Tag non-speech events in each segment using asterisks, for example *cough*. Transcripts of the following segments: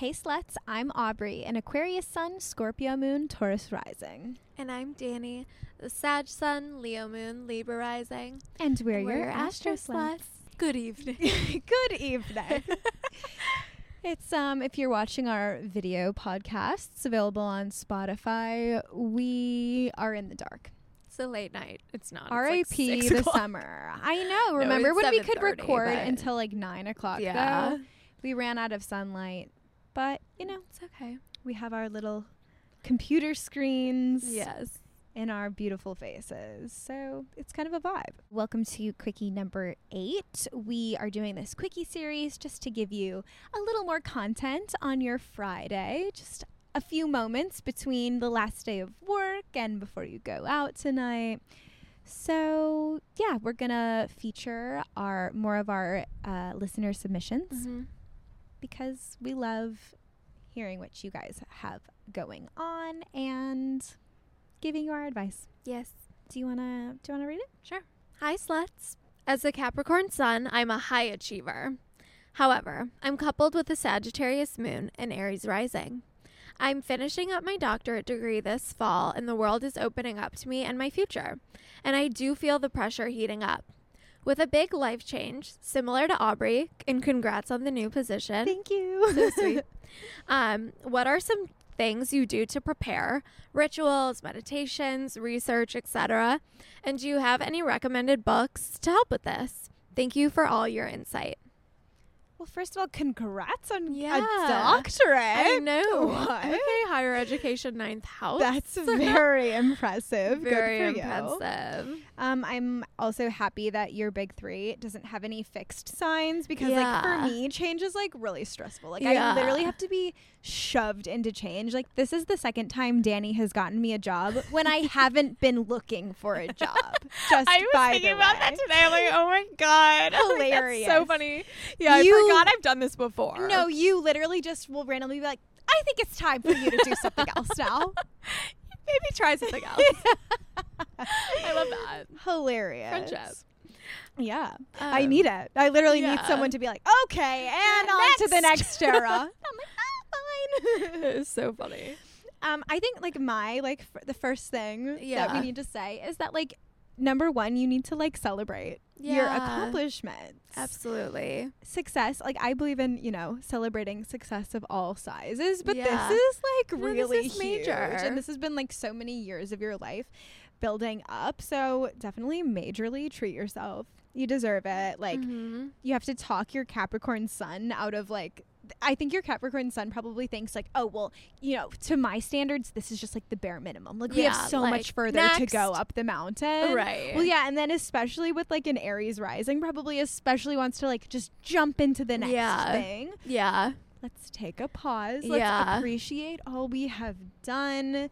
Hey sluts, I'm Aubrey, an Aquarius Sun, Scorpio Moon, Taurus Rising. And I'm Danny, the Sag Sun, Leo Moon, Libra Rising. And we're, And your we're Astro Astro Sluts. Good evening. *laughs* Good evening. *laughs* it's um if you're watching our video podcasts available on Spotify, we are in the dark. it's a late night. It's not. R.I.P. Like the summer. I know. Remember it's when we could record until like nine o'clock? Yeah. though? we ran out of sunlight, but you know It's okay. we have our little computer screens. Yes. in our beautiful faces. So it's kind of a vibe. Welcome to Quickie number eight. We are doing this Quickie series just to give you a little more content on your Friday, just a few moments between the last day of work and before you go out tonight. So yeah, we're gonna feature our more of our uh, listener submissions Mhm. Because we love hearing what you guys have going on and giving you our advice. Yes. Do you wanna do you wanna read it? Sure. Hi, sluts. As a Capricorn sun, I'm a high achiever. However, I'm coupled with a Sagittarius moon and Aries rising. I'm finishing up my doctorate degree this fall, and the world is opening up to me and my future. And I do feel the pressure heating up. With a big life change, similar to Aubrey, and congrats on the new position. Thank you. So sweet. *laughs* Um, what are some things you do to prepare? Rituals, meditations, research, etc. And do you have any recommended books to help with this? Thank you for all your insight. Well, first of all, congrats on Yeah. a doctorate. I know. What? Okay, higher education ninth house. That's *laughs* very impressive. very Good for you. impressive. Um, I'm also happy that your big three doesn't have any fixed signs because, like, for me, change is like really stressful. Like, Yeah. I literally have to be shoved into change. Like, this is the second time Danny has gotten me a job when I *laughs* haven't been looking for a job. *laughs* Just I was thinking about way. that today. I'm like, oh my god, Hilarious. That's so funny. Yeah, You- I forgot I've done this before. No, you literally just will randomly be like, I think it's time for you to do something else now. *laughs* maybe try something else. *laughs* I love that. Hilarious. Friendship. Yeah. I Um, need it. I literally need someone to be like, okay, and on to the next era. *laughs* I'm like, ah, fine. It is so funny. um, I think like my like f- the first thing that we need to say is that like number one, you need to like celebrate your accomplishments, Absolutely. success. Like I believe in you know celebrating success of all sizes, but Yeah. this is like No, really is major. and this has been like so many years of your life building up. So definitely majorly treat yourself. You deserve it. Like Mhm. you have to talk your Capricorn sun out of like I think your Capricorn sun probably thinks like, oh well, you know, to my standards, this is just like the bare minimum. Like we have so like, much further to go up the mountain. right. Well, yeah, and then especially with like an Aries rising, probably especially wants to like just jump into the next Yeah. thing. Yeah. Let's take a pause. Let's Yeah. appreciate all we have done.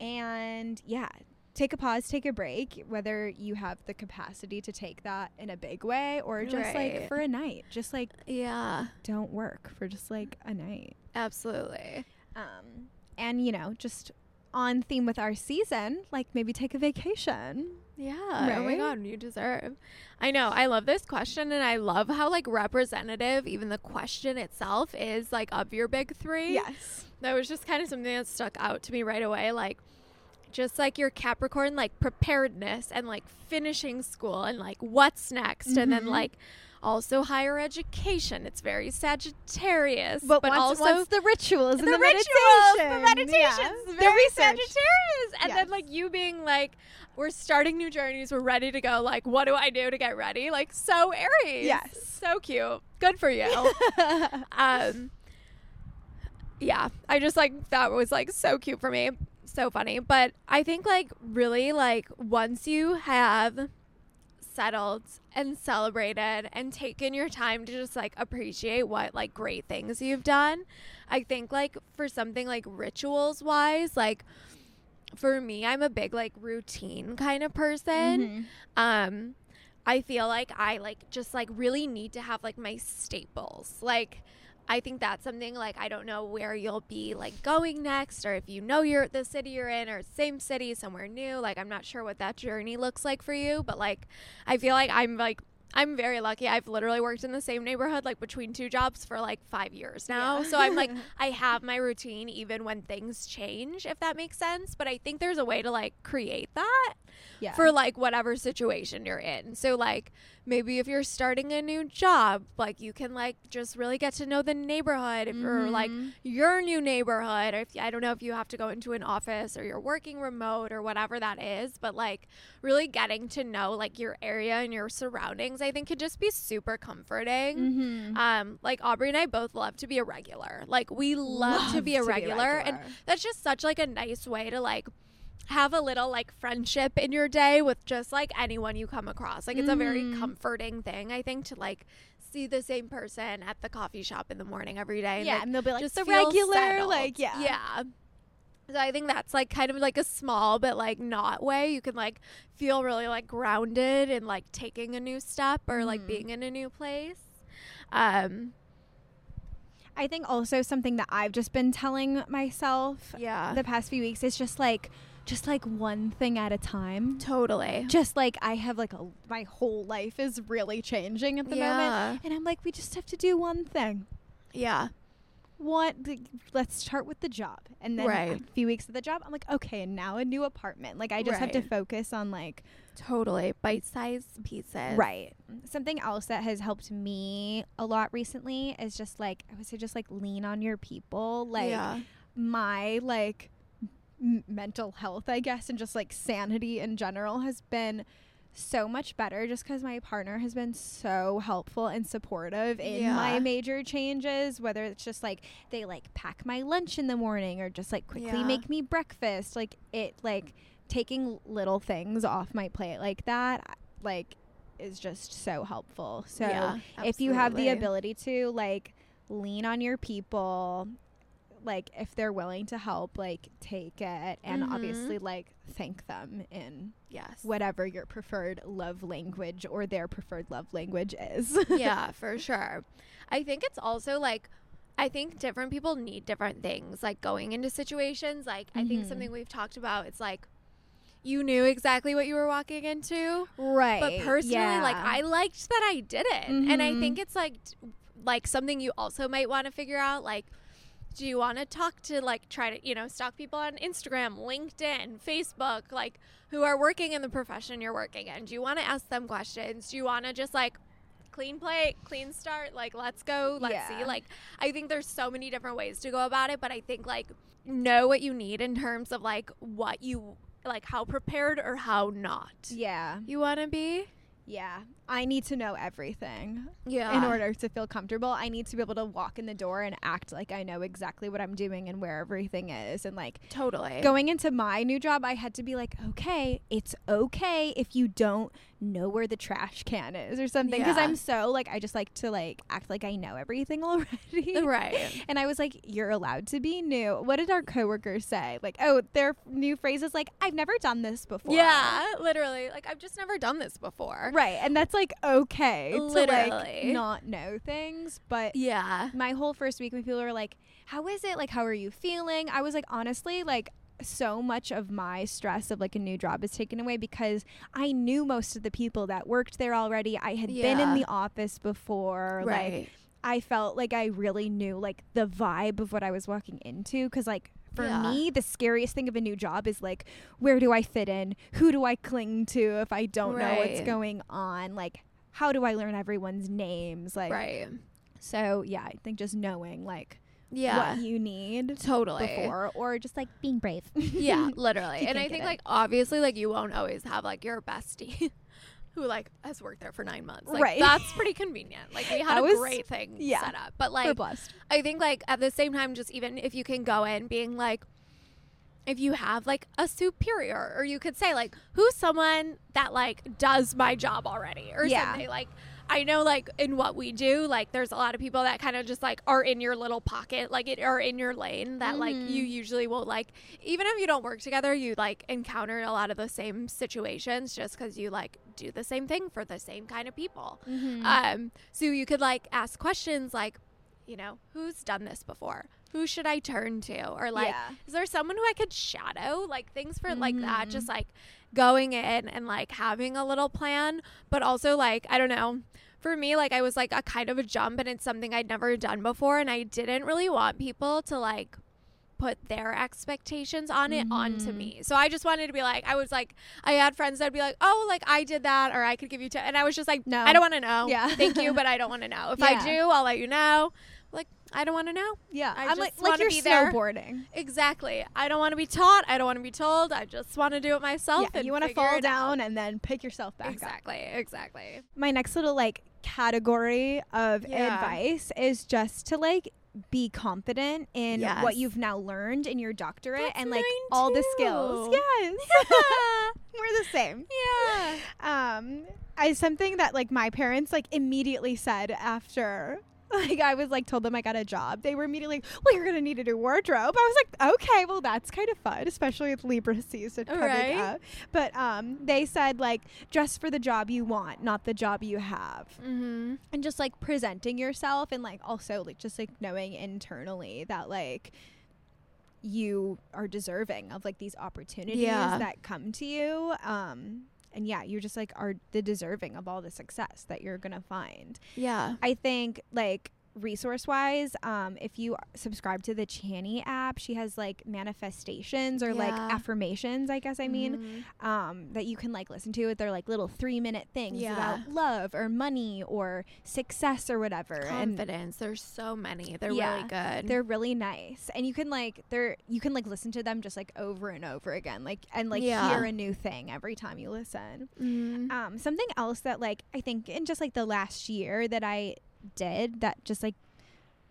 And yeah, take a pause, take a break, whether you have the capacity to take that in a big way or just like for a night. Just like Yeah. don't work for just like a night. Absolutely. Um and you know, just on theme with our season, like maybe take a vacation. Yeah. Oh my god, you deserve. I know. I love this question and I love how like representative even the question itself is like of your big 3. Yes. That was just kind of something that stuck out to me right away like just like your Capricorn like preparedness and like finishing school and like what's next and then Mhm. like also higher education. It's very Sagittarius, But, but, what's, also what's the rituals and the, the, rituals, meditation. the meditations, Yeah. very the research. Sagittarius, and Yes. then like you being like, we're starting new journeys, we're ready to go. Like, what do I do to get ready? Like, so Aries, Yes. so cute, good for you. *laughs* um, yeah, I just like that was like so cute for me, so funny. But I think like really like once you have settled and celebrated and taken your time to just like appreciate what like great things you've done. I think like for something like rituals wise, like for me, I'm a big like routine kind of person. Mhm. Um I feel like I like just like really need to have like my staples. Like I think that's something like I don't know where you'll be like going next or if you know you're the city you're in or same city somewhere new. Like I'm not sure what that journey looks like for you, but like I feel like I'm like I'm very lucky. I've literally worked in the same neighborhood like between two jobs for like 5 years now. Yeah. So I'm like *laughs* I have my routine even when things change if that makes sense, but I think there's a way to like create that Yeah. for like whatever situation you're in. So like maybe if you're starting a new job, like you can like just really get to know the neighborhood if you're like Mhm. your new neighborhood or if I don't know if you have to go into an office or you're working remote or whatever that is, but like really getting to know like your area and your surroundings I think could just be super comforting. Mhm. Um like Aubrey and I both love to be a regular. Like we love, to be a regular and that's just such like a nice way to like have a little like friendship in your day with just like anyone you come across. Like it's a very Mhm. comforting thing, I think, to like see the same person at the coffee shop in the morning every day. and, yeah, like, and they'll be like just the feel regular, settled. like yeah, yeah. So I think that's like kind of like a small but like not way you can like feel really like grounded and like taking a new step or like Mhm. being in a new place. Um I think also something that I've just been telling myself yeah. the past few weeks is just like just like one thing at a time. totally. Just like I have like a my whole life is really changing at the moment and I'm like we just have to do one thing. Yeah. What let's start with the job. And then Right. a few weeks of the job I'm like okay, and now a new apartment. Like I just have to focus on like Totally. Bite sized pieces. Right. Something else that has helped me a lot recently is just like I would say just like lean on your people. Like yeah. my like m- mental health, I guess, and just like sanity in general has been so much better just because my partner has been so helpful and supportive in my major changes whether it's just like they like pack my lunch in the morning or just like quickly Yeah. make me breakfast like it like taking little things off my plate like that like is just so helpful. So Yeah, if you have the ability to like lean on your people like if they're willing to help like take it and Mhm. obviously like thank them in Yes. whatever your preferred love language or their preferred love language is *laughs* yeah, for sure. I think it's also like I think different people need different things like going into situations. Like I think Mhm. something we've talked about it's like you knew exactly what you were walking into. right But personally, like. I liked that I didn't. And I think it's like like something you also might want to figure out like do you want to talk to like try to you know stalk people on Instagram, LinkedIn, Facebook, like who are working in the profession you're working in? Do you want to ask them questions? Do you want to just like clean plate, clean start, like let's go, let's Yeah. see. Like I think there's so many different ways to go about it, but I think like know what you need in terms of like what you like how prepared or how not yeah you want to be. yeah i need to know everything Yeah. in order to feel comfortable i need to be able to walk in the door and act like i know exactly what i'm doing and where everything is and like Totally. going into my new job, I had to be like, okay, it's okay if you don't know where the trash can is or something. Because Yeah. I'm so like, I just like to like act like I know everything *laughs* already. Right. And I was like, you're allowed to be new. What did our coworkers say? Like, oh, their new phrase is like, I've never done this before. Yeah, literally. Like I've just never done this before. Right. And that's like okay to like Literally. not know things. But Yeah. my whole first week when people were like, How is it? Like, how are you feeling? I was like, honestly, like, so much of my stress of like a new job is taken away because I knew most of the people that worked there already. I had been in the office before. Like, Right. I felt like I really knew like the vibe of what I was walking into because like for Yeah. me the scariest thing of a new job is like where do I fit in? Who do I cling to if I don't know what's going on? Like how do I learn everyone's names? Like right. so yeah, I think just knowing like Yeah. what you need totally. before or just like being brave. Yeah, *laughs* literally. And I think it. like obviously like you won't always have like your bestie *laughs* who like has worked there for 9 months. Like Right. that's pretty convenient. Like we *laughs* had That a was- great thing yeah. set up. But like. I think like at the same time just even if you can go in being like if you have like a superior or you could say like who's someone that like does my job already or Yeah. something like I know like in what we do like there's a lot of people that kind of just like are in your little pocket like it are in your lane that like Mhm. you usually will like even if you don't work together you like encounter a lot of the same situations just cuz you like do the same thing for the same kind of people. Mm-hmm. Um, so you could like ask questions like, you know, who's done this before? who should I turn to? Or like, Yeah. is there someone who I could shadow? Like things for like that. Just like going in and like having a little plan, but also like, I don't know. For me, like I was like a kind of a jump and it's something I'd never done before and I didn't really want people to like put their expectations on it onto Mhm. me. So I just wanted to be like, I was like, I had friends that'd be like, oh, like I did that, or I could give you, t-. and I was just like, No. I don't want to know. Yeah. thank you, but I *laughs* don't want to know. If Yeah. I do, I'll let you know. Like I don't want to know. Yeah. I I'm just like like you're be there. snowboarding. Exactly. I don't want to be taught. I don't want to be told. I just want to do it myself. Yeah, and you want to fall down out. and then pick yourself back up. Exactly. Exactly. My next little like category of Yeah. advice is just to like be confident in what you've now learned in your doctorate That's and like all the skills. *laughs* Yes. *laughs* We're the same. yeah. um I something that like my parents like immediately said after *laughs* like I was like told them I got a job. They were immediately like, "Well, you're gonna need a new wardrobe." I was like, "Okay, well that's kind of fun, especially with Libra *laughs* season coming Right. up." But um, they said like, dress for the job you want, not the job you have, Mm-hmm. and just like presenting yourself and like also like just like knowing internally that like you are deserving of like these opportunities Yeah. that come to you um and yeah you're just like are the deserving of all the success that you're gonna find Yeah. i think like resource wise um if you subscribe to the Chani app she has like manifestations or like affirmations i guess i mean Mhm. um, that you can like listen to. They're like little three minute things Yeah. about love or money or success or whatever. And confidence. There's so many. They're Yeah. really good. they're really nice. And you can like they're you can like listen to them just like over and over again. Like and like Yeah. hear a new thing every time you listen. Mhm. Um, something else that like I think in just like the last year that I did that just like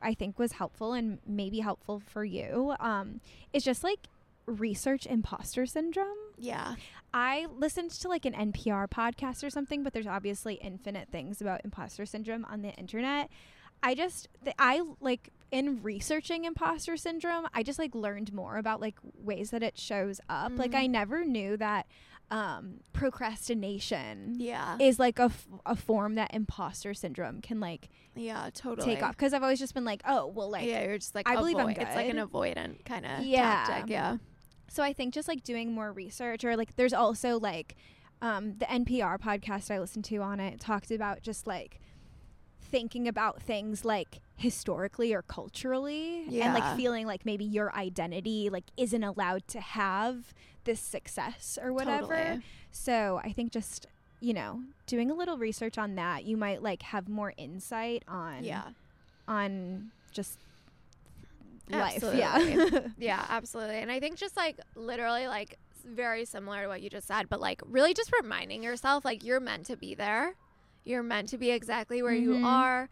I think was helpful and maybe helpful for you um, is just like research imposter syndrome. yeah. I listened to like an NPR podcast or something, but there's obviously infinite things about imposter syndrome on the internet. I just, th- I like in researching imposter syndrome, I just like learned more about like ways that it shows up. Like Mhm. I never knew that um, procrastination Yeah. is like a, f- a form that imposter syndrome can like yeah. Totally. take off. Because I've always just been like, oh, well, like, yeah, you're just like I believe I'm avoid- It's like an avoidant kind of Yeah. tactic. Yeah. So I think just like doing more research or like there's also like um, the NPR podcast I listened to on it talked about just like thinking about things like historically or culturally and like feeling like maybe your identity like isn't allowed to have this success or whatever. Totally. So I think just you know doing a little research on that you might like have more insight on Yeah. on just Absolutely. life. Yeah. *laughs* Yeah, absolutely. And I think just like literally like very similar to what you just said, but like really just reminding yourself like you're meant to be there. You're meant to be exactly where Mhm. you are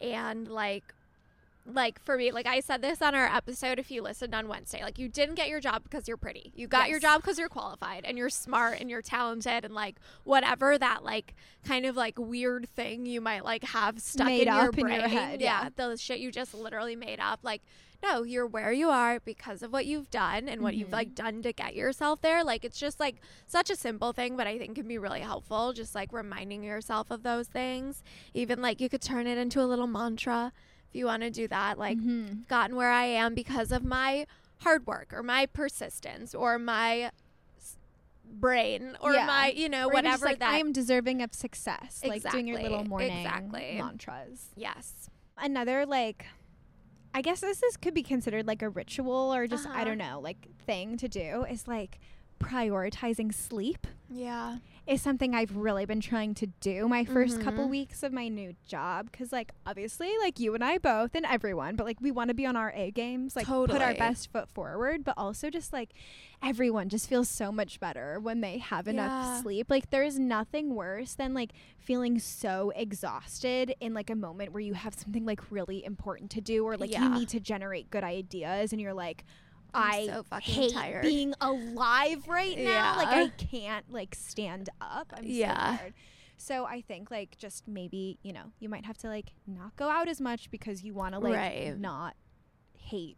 and like like for me, like I said this on our episode if you listened on Wednesday, like you didn't get your job because you're pretty. You got your job because you're qualified and you're smart and you're talented and like whatever that like kind of like weird thing you might like have stuck Made in your up in brain. your head, yeah. the shit you just literally made up. Like no, you're where you are because of what you've done and what you've Mhm. like done to get yourself there. Like it's just like such a simple thing, but I think can be really helpful. Just like reminding yourself of those things. Even like you could turn it into a little mantra you want to do that. Like Mhm. gotten where I am because of my hard work or my persistence or my s- brain or Yeah. my you know Or whatever like, that I am deserving of success. Like doing your little Exactly, morning exactly. mantras. yes Another like I guess this is could be considered like a ritual or just I Uh-huh. don't know, like thing to do is like prioritizing sleep yeah is something I've really been trying to do my 1st couple Mhm. weeks of my new job cuz like obviously like you and I both and everyone but like we want to be on our A games like put our best foot forward but also just like everyone just feels so much better when they have enough Yeah. sleep like there is nothing worse than like feeling so exhausted in like a moment where you have something like really important to do or like you need to generate good ideas and you're like I so fucking hate tired." being alive right now. Like I can't like stand up. I'm Yeah. so tired. So I think like just maybe, you know, you might have to like not go out as much because you want to like Right. not hate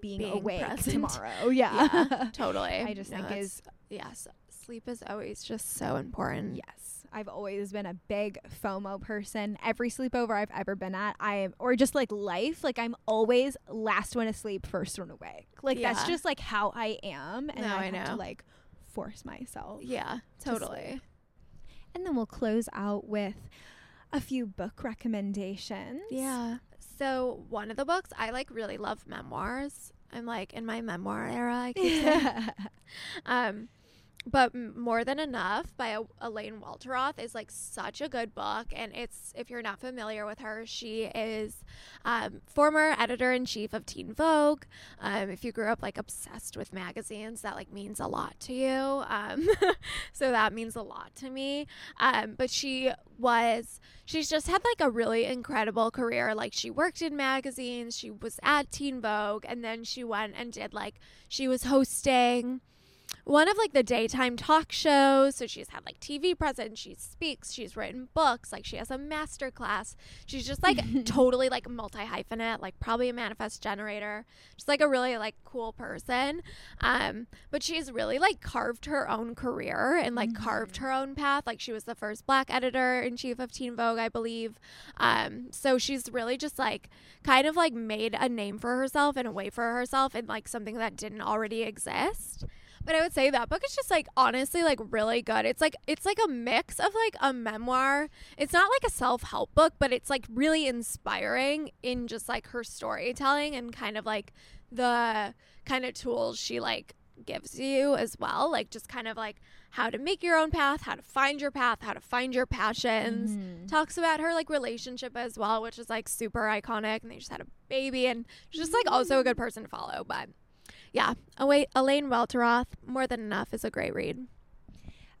being, Being awake present. tomorrow. *laughs* Yeah. yeah *laughs* totally I just No, think is yes Sleep is always just so important. Yes. I've always been a big FOMO person. Every sleepover I've ever been at, I am, or just like life, like I'm always last one asleep, first one awake. Like that's just like how I am. And No, I, I have to like force myself. Yeah, totally. And then we'll close out with a few book recommendations. Yeah. So one of the books I like really love memoirs. I'm like in my memoir era. I keep saying. *laughs* um, but more than enough by Elaine Welteroth is like such a good book, and it's if you're not familiar with her, she is um, former editor in chief of Teen Vogue. Um, if you grew up like obsessed with magazines, that like means a lot to you. Um, *laughs* so that means a lot to me. Um, but she was she's just had like a really incredible career. Like she worked in magazines, she was at Teen Vogue, and then she went and did like she was hosting one of like the daytime talk shows. So she's had like TV presence, she speaks, she's written books, like she has a master class. She's just like *laughs* totally like multi hyphenate, like probably a manifest generator. Just like a really like cool person. Um, but she's really like carved her own career and like carved her own path. Like she was the first black editor in chief of Teen Vogue, I believe. Um, so she's really just like kind of like made a name for herself and a way for herself in like something that didn't already exist. But I would say that book is just like honestly like really good. It's like it's like a mix of like a memoir. It's not like a self-help book, but it's like really inspiring in just like her storytelling and kind of like the kind of tools she like gives you as well, like just kind of like how to make your own path, how to find your path, how to find your passions. Mhm. Talks about her like relationship as well, which is like super iconic and they just had a baby and she's just like also a good person to follow, but yeah, Elaine Welteroth, More Than Enough is a great read.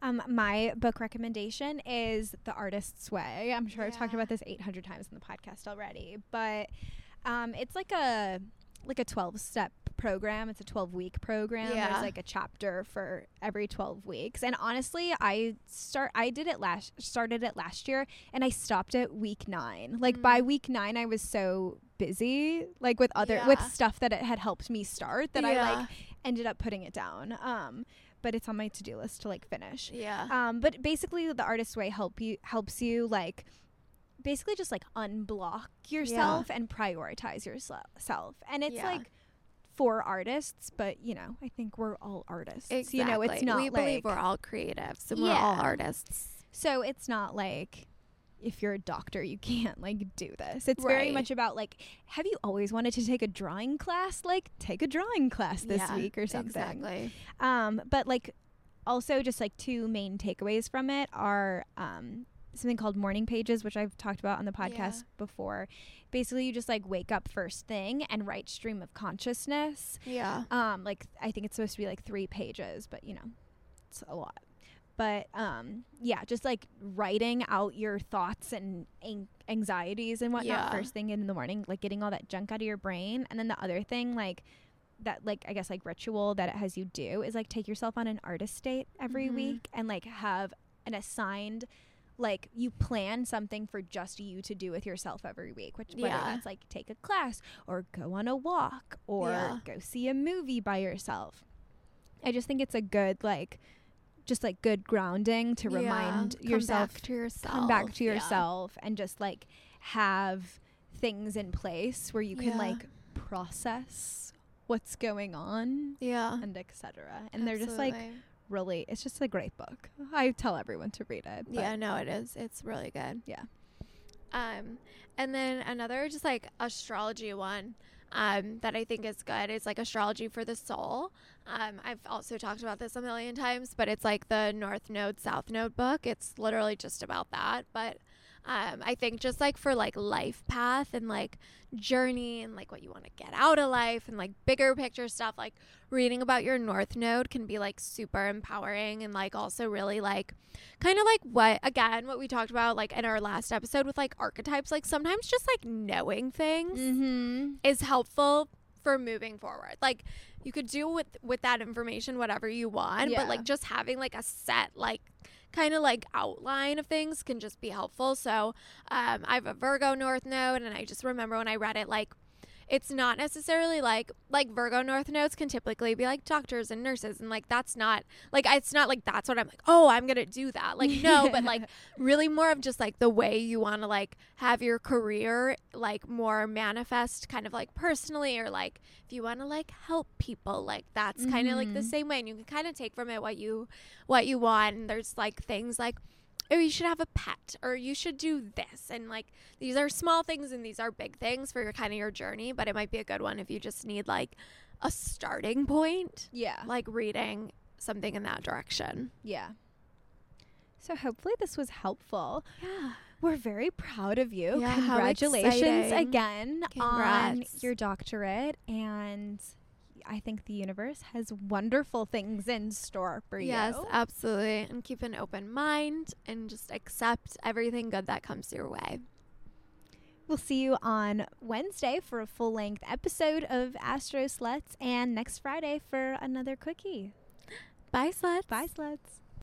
Um, my book recommendation is The Artist's Way. I'm sure I've talked about this 800 times in the podcast already, but um, it's like a like a 12 step program. It's a 12 week program. Yeah. There's like a chapter for every 12 weeks. And honestly, I start I did it last started it last year and I stopped at week 9. Like by Mm. week 9 I was so busy like with other with stuff that it had helped me start that I like ended up putting it down. Um but it's on my to-do list to like finish. Yeah. Um, but basically, the artist's way help you helps you like basically just like unblock yourself and prioritize yourself. And it's Yeah. like for artists, but you know, I think we're all artists. exactly. You know, it's not we like believe we're all creatives and we're all artists. so it's not like if you're a doctor, you can't like do this. It's very much about like, have you always wanted to take a drawing class? Like, take a drawing class this Yeah, week or something. Exactly. Um, but like also just like two main takeaways from it are um something called morning pages, which I've talked about on the podcast Yeah. before. Basically you just like wake up first thing and write stream of consciousness. Yeah. Um, like I think it's supposed to be like three pages, but you know, it's a lot. But um, yeah, just like writing out your thoughts and an- anxieties and whatnot Yeah. first thing in the morning, like getting all that junk out of your brain. And then the other thing, like that, like I guess like ritual that it has you do is like take yourself on an artist date every Mhm. week and like have an assigned like you plan something for just you to do with yourself every week which whether Yeah. that's like take a class or go on a walk or Yeah. go see a movie by yourself i just think it's a good like just like good grounding to Yeah. remind Come yourself back to yourself. come back to yourself and just like have things in place where you can like process what's going on Yeah. and etc and they're just like Absolutely. Really it's just a great book i tell everyone to read it Yeah, no, it is. It's really good. Yeah. Um, and then another just like astrology one um, that I think is good is like astrology for the soul. Um, I've also talked about this a million times, but it's like the North Node South Node book. It's literally just about that. But um, I think just like for like life path and like journey and like what you want to get out of life and like bigger picture stuff, like reading about your North Node can be like super empowering and like also really like kind of like what again what we talked about like in our last episode with like archetypes like sometimes just like knowing things mm-hmm. is helpful for moving forward like you could do with with that information whatever you want Yeah. but like just having like a set like kind of like outline of things can just be helpful. So um i have a virgo north node and i just remember when i read it like it's not necessarily like like Virgo North Nodes can typically be like doctors and nurses and like that's not like it's not like that's what I'm like oh I'm gonna do that like no *laughs* but like really more of just like the way you want to like have your career like more manifest kind of like personally or like if you want to like help people like that's kind of like the Mhm. same way and you can kind of take from it what you what you want and there's like things like oh you should have a pet or you should do this and like these are small things and these are big things for your kind of your journey but it might be a good one if you just need like a starting point Yeah. like reading something in that direction Yeah. So hopefully this was helpful. yeah We're very proud of you. Yeah, Congratulations again on your doctorate and I think the universe has wonderful things in store for yes you. Yes, absolutely and keep an open mind and just accept everything good that comes your way We'll see you on Wednesday for a full length episode of Astro Sluts and next Friday for another quickie. bye sluts Bye, sluts.